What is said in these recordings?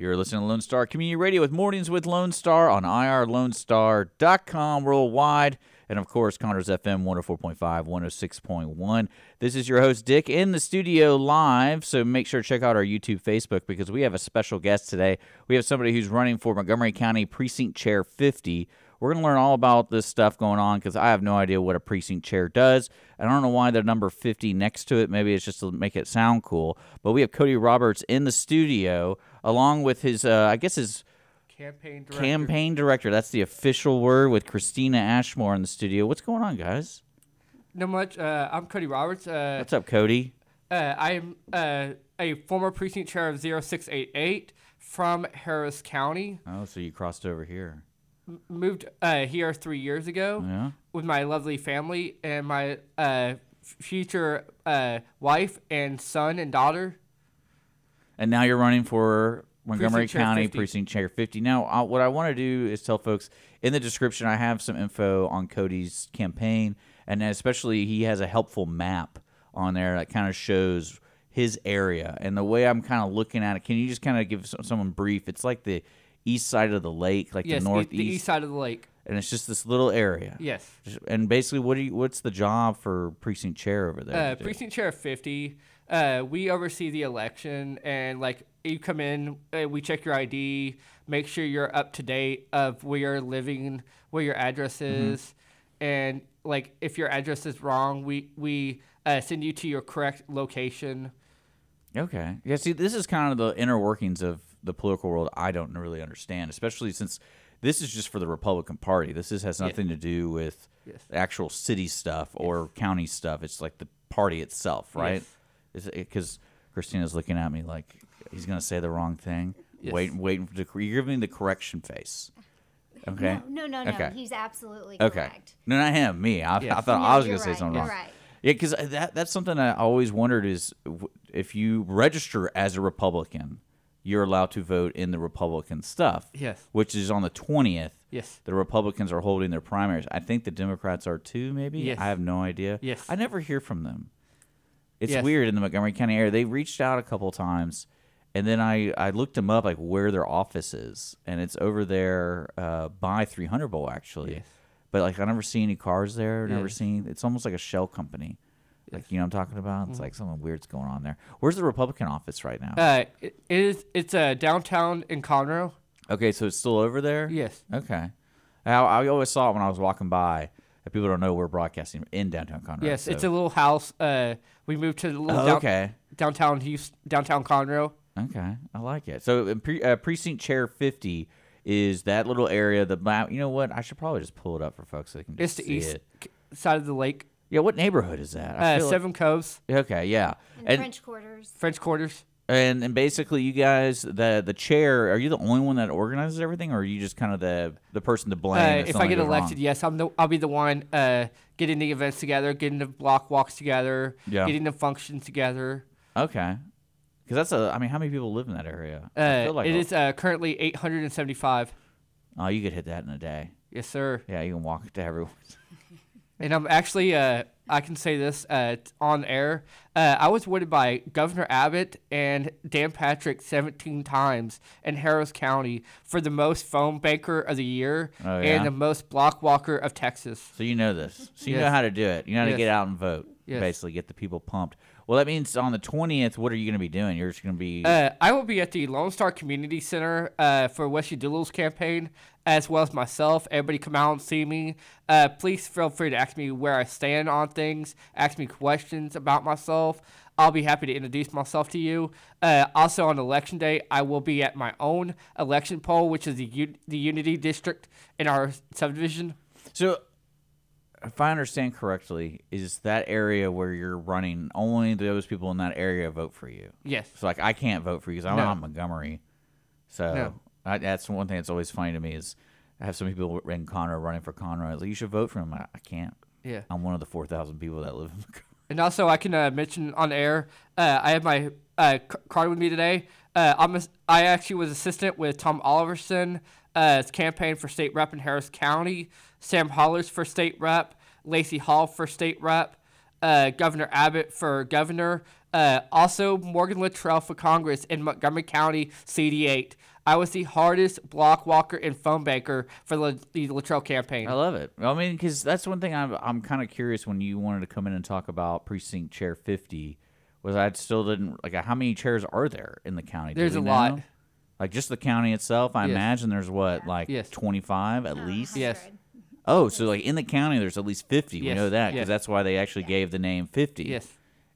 You're listening to Lone Star Community Radio with Mornings with Lone Star on irlonestar.com worldwide. And of course, Conroe's FM 104.5, 106.1. This is your host, Dick, in the studio live. So make sure to check out our YouTube, Facebook, because we have a special guest today. We have somebody who's running for Montgomery County Precinct Chair 50. We're going to learn all about this stuff going on because I have no idea what a precinct chair does. I don't know why the number 50 next to it. Maybe it's just to make it sound cool. But we have Cody Roberts in the studio along with his, uh, I guess his campaign director. campaign director. That's the official word with Kristina Ashmore in the studio. What's going on, guys? No much. Uh, I'm Cody Roberts. Uh, What's up, Cody? uh, I'm uh, a former precinct chair of 0688 from Harris County. Oh, so you crossed over here. M- moved uh, here three years ago Yeah. with my lovely family and my uh, future uh, wife and son and daughter. And now you're running for Montgomery Precinct County 50. Precinct Chair 50. Now, uh, what I want to do is tell folks in the description, I have some info on Cody's campaign, and especially he has a helpful map on there that kind of shows his area. And the way I'm kind of looking at it, can you just kind of give some, someone brief? It's like the east side of the lake, like Yes, the northeast, the east side of the lake. and it's just this little area. Yes. And basically, what do you, what's the job for precinct chair over there? Uh, precinct chair 50 uh, we oversee the election and like you come in uh, we check your id make sure you're up to date of where you're living where your address Mm-hmm. is and like if your address is wrong we we uh, send you to your correct location Okay. Yeah, see, this is kind of the inner workings of the political world I don't really understand, especially since this is just for the Republican Party. This is, has nothing to do with Yes. actual city stuff or county stuff. It's like the party itself, right? Because Kristina's looking at me like he's going to say the wrong thing. Yes. Wait, waiting for the, you're giving me the correction face. Okay. No, no, no, no. He's absolutely Okay. correct. No, not him. Me. I, I thought No, I was going to say right, something you're wrong. right. Yeah, because that that's something I always wondered is if you register as a Republican, you're allowed to vote in the Republican stuff. Yes. Which is on the twentieth. Yes. The Republicans are holding their primaries. I think the Democrats are too. Maybe. Yes. I have no idea. Yes. I never hear from them. It's Yes. weird in the Montgomery County area. They reached out a couple times, and then I I looked them up like where their office is, and it's over there uh, by 300 Bowl actually. Yes. But like I never see any cars there. Never Yes. seen. It's almost like a shell company. Like you know what I'm talking about. Mm-hmm. It's like something weird's going on there. Where's the Republican office right now? uh, it, it is it's uh, downtown in conroe okay, so it's still over there. yes Okay. I, I always saw it when I was walking by. That people don't know we're broadcasting in downtown Conroe. yes it's a little house uh, we moved to the little Oh, down- okay. downtown Houston, downtown conroe Okay, I like it. So in pre, uh, precinct chair fifty is that little area. The map. You know what? I should probably just pull it up for folks so they can it's just the see east it. side of the lake Yeah, what neighborhood is that? I uh, feel like- seven coves okay, yeah, In and French quarters. french quarters and and basically you guys the the chair. Are you the only one that organizes everything, or are you just kind of the the person to blame? Uh, if if I get goes wrong? elected, yes, I'm the, I'll be the one uh, getting the events together, getting the block walks together, Yeah. getting the functions together. Okay, because that's a. I mean, how many people live in that area? Uh, like it a- is uh, currently 875. Oh, you could hit that in a day. Yes, sir. Yeah, you can walk to everyone. And I'm actually, uh, I can say this uh, on air. Uh, I was voted by Governor Abbott and Dan Patrick 17 times in Harris County for the most phone banker of the year Oh, yeah? and the most block walker of Texas. So you know this. So you know how to do it. You know how to get out and vote. Yes. Basically, get the people pumped. Well, that means on the twentieth, what are you going to be doing? You're just going to be. Uh, I will be at the Lone Star Community Center uh, for Wesley Doolittle's campaign, as well as myself. Everybody come out and see me. Uh, please feel free to ask me where I stand on things, ask me questions about myself. I'll be happy to introduce myself to you. Uh, also, on election day, I will be at my own election poll, which is the, U- the Unity District in our subdivision. so, if I understand correctly, is that area where you're running only those people in that area vote for you? Yes. So, like, I can't vote for you because I'm No. not Montgomery. So No. I, that's one thing that's always funny to me is I have some people in Conroe running for Conroe. Like, you should vote for him. I, I can't. Yeah. I'm one of the 4,000 people that live in the And also, I can uh, mention on air, uh, I have my uh, c- card with me today. Uh, I'm a, I actually was assistant with Tom Oliverson, uh, campaign for state rep in Harris County, Sam Harless for state rep, Lacey Hull for state rep, uh, Governor Abbott for governor, uh, also Morgan Luttrell for Congress in Montgomery County, CD8. I was the hardest block walker and phone banker for the, the Luttrell campaign. I love it. I mean, because that's one thing I'm I'm kind of curious when you wanted to come in and talk about precinct chair 50. Was I still didn't like how many chairs are there in the county? There's a lot. Know? Like just the county itself, I Yes. imagine there's what like Yes. 25 at least. Yes. Oh, so like in the county, there's at least 50. We Yes. know that because Yes. that's why they actually gave the name 50. Yes.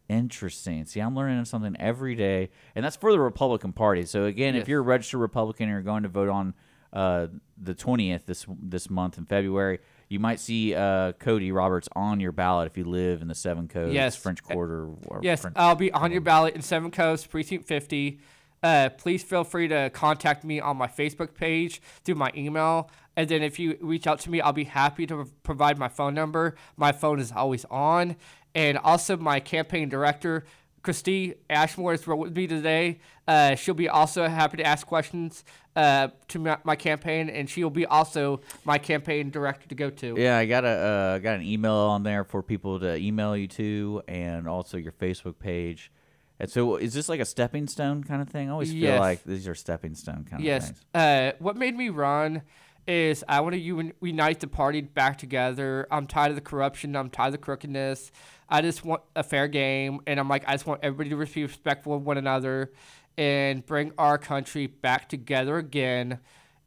Interesting. See, I'm learning something every day, and that's for the Republican Party. So again, Yes. if you're a registered Republican and you're going to vote on uh, the 20th this this month in February, you might see uh, Cody Roberts on your ballot if you live in the Seven Coves, Yes. French Quarter. Or Yes, French- I'll be on your ballot in Seven Coves, Precinct 50. Uh, please feel free to contact me on my Facebook page through my email. And then if you reach out to me, I'll be happy to provide my phone number. My phone is always on. And also, my campaign director, Christy Ashmore, is with me today. Uh, she'll be also happy to ask questions uh, to my, my campaign, and she'll be also my campaign director to go to. Yeah, I got a uh, got an email on there for people to email you to, and also your Facebook page. And so, is this like a stepping stone kind of thing? I always feel like these are stepping stone kind of Yes. things. Uh, what made me run is I want to unite the party back together. I'm tired of the corruption. I'm tired of the crookedness. I just want a fair game, and I'm like, I just want everybody to be respectful of one another, and bring our country back together again,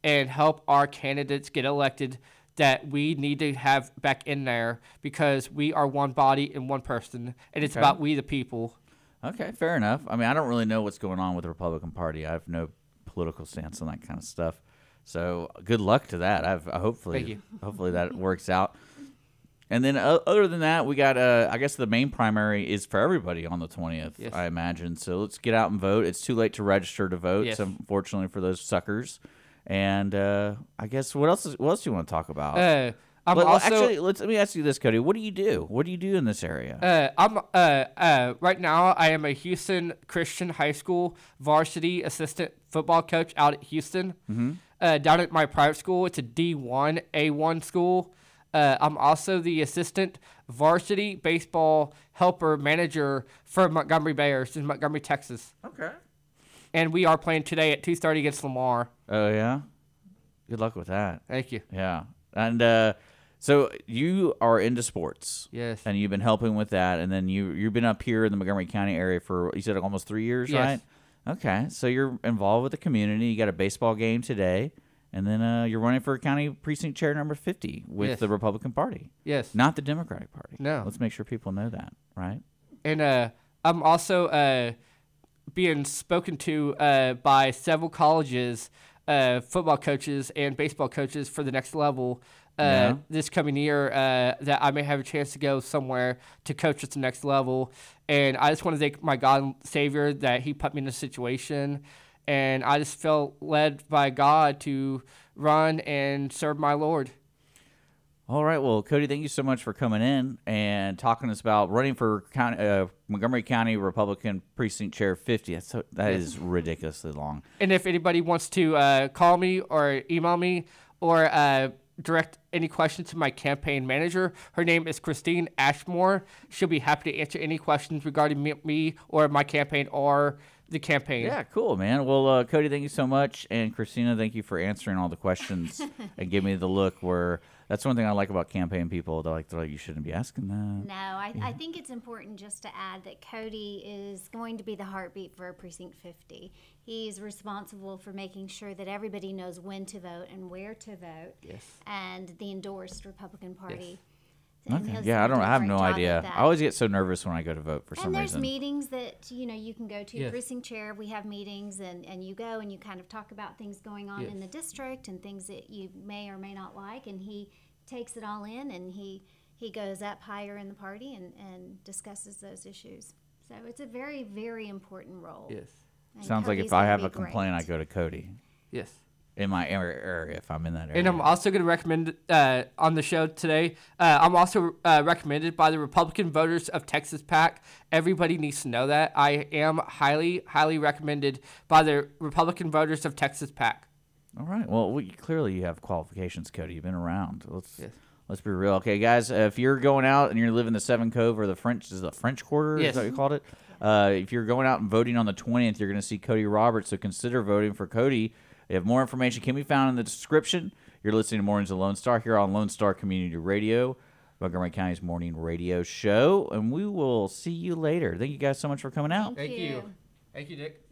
and help our candidates get elected that we need to have back in there because we are one body and one person, and it's Okay. about we the people. Okay, fair enough. I mean, I don't really know what's going on with the Republican Party. I have no political stance on that kind of stuff. So good luck to that. I've uh, hopefully hopefully that works out. And then uh, other than that, we got uh, I guess the main primary is for everybody on the twentieth. Yes. I imagine. So let's get out and vote. It's too late to register to vote. Yes. So unfortunately for those suckers. And uh, I guess what else? Is, what else do you want to talk about? I'm Well, also actually, let's let me ask you this, Cody. What do you do? What do you do in this area? Uh, I'm uh, uh, right now. I am a Houston Christian High School varsity assistant football coach out at Houston. Mm-hmm. Uh, down at my private school, it's a D1 A1 school. Uh, I'm also the assistant varsity baseball helper manager for Montgomery Bears in Montgomery, Texas. okay. And we are playing today at 2:30 against Lamar. Oh yeah. Good luck with that. Thank you. Yeah. And uh, so you are into sports. Yes. And you've been helping with that, and then you you've been up here in the Montgomery County area for you said almost three years, Yes. right? Okay, so you're involved with the community. You got a baseball game today, and then uh, you're running for county precinct chair number fifty with Yes. the Republican Party, Yes. not the Democratic Party. No. let's make sure people know that, right? and uh, I'm also uh, being spoken to uh, by several colleges, uh, football coaches and baseball coaches for the next level. Uh, Yeah. This coming year, uh, that I may have a chance to go somewhere to coach at the next level, and I just want to thank my God and Savior that He put me in this situation, and I just felt led by God to run and serve my Lord. All right. Well, Cody, thank you so much for coming in and talking to us about running for county, uh, Montgomery County Republican Precinct Chair 50. That's so, that is ridiculously long. And if anybody wants to uh, call me or email me or uh, direct any questions to my campaign manager, her name is Christine Ashmore. She'll be happy to answer any questions regarding me, me or my campaign or the campaign. Yeah, cool, man. Well, uh, Cody, thank you so much, and Kristina, thank you for answering all the questions and giving me the look. Where that's one thing I like about campaign people. They're like, they're like, you shouldn't be asking that. No, I, I think it's important just to add that Cody is going to be the heartbeat for Precinct 50. He's responsible for making sure that everybody knows when to vote and where to vote, Yes. and the endorsed Republican Party. And Okay. Yeah, I don't. do I a have no idea. that. I always get so nervous when I go to vote for some reason. and there's reason. meetings that you know you can go to Yes. precinct chair we have meetings and and you go and you kind of talk about things going on in the district and things that you may or may not like and he takes it all in and he he goes up higher in the party and and discusses those issues so it's a very very important role Yes. And Sounds like if I have a complaint, I go to Cody. Yes. In my area if I'm in that area. And I'm also going to recommend uh, on the show today. Uh, I'm also uh, recommended by the Republican voters of Texas PAC. Everybody needs to know that I am highly, highly recommended by the Republican voters of Texas PAC. All right. Well, we, clearly you have qualifications, Cody. You've been around. Let's Yes. let's be real. Okay, guys. Uh, if you're going out and you're living the Seven Cove or the French is the French Quarter, Yes. is that what you called it? Uh, if you're going out and voting on the 20th, you're going to see Cody Roberts. So consider voting for Cody. You have more information can be found in the description. You're listening to Mornings of Lone Star here on Lone Star Community Radio, Montgomery County's morning radio show, and we will see you later. Thank you guys so much for coming out. Thank Thank you. you. Thank you, Dick.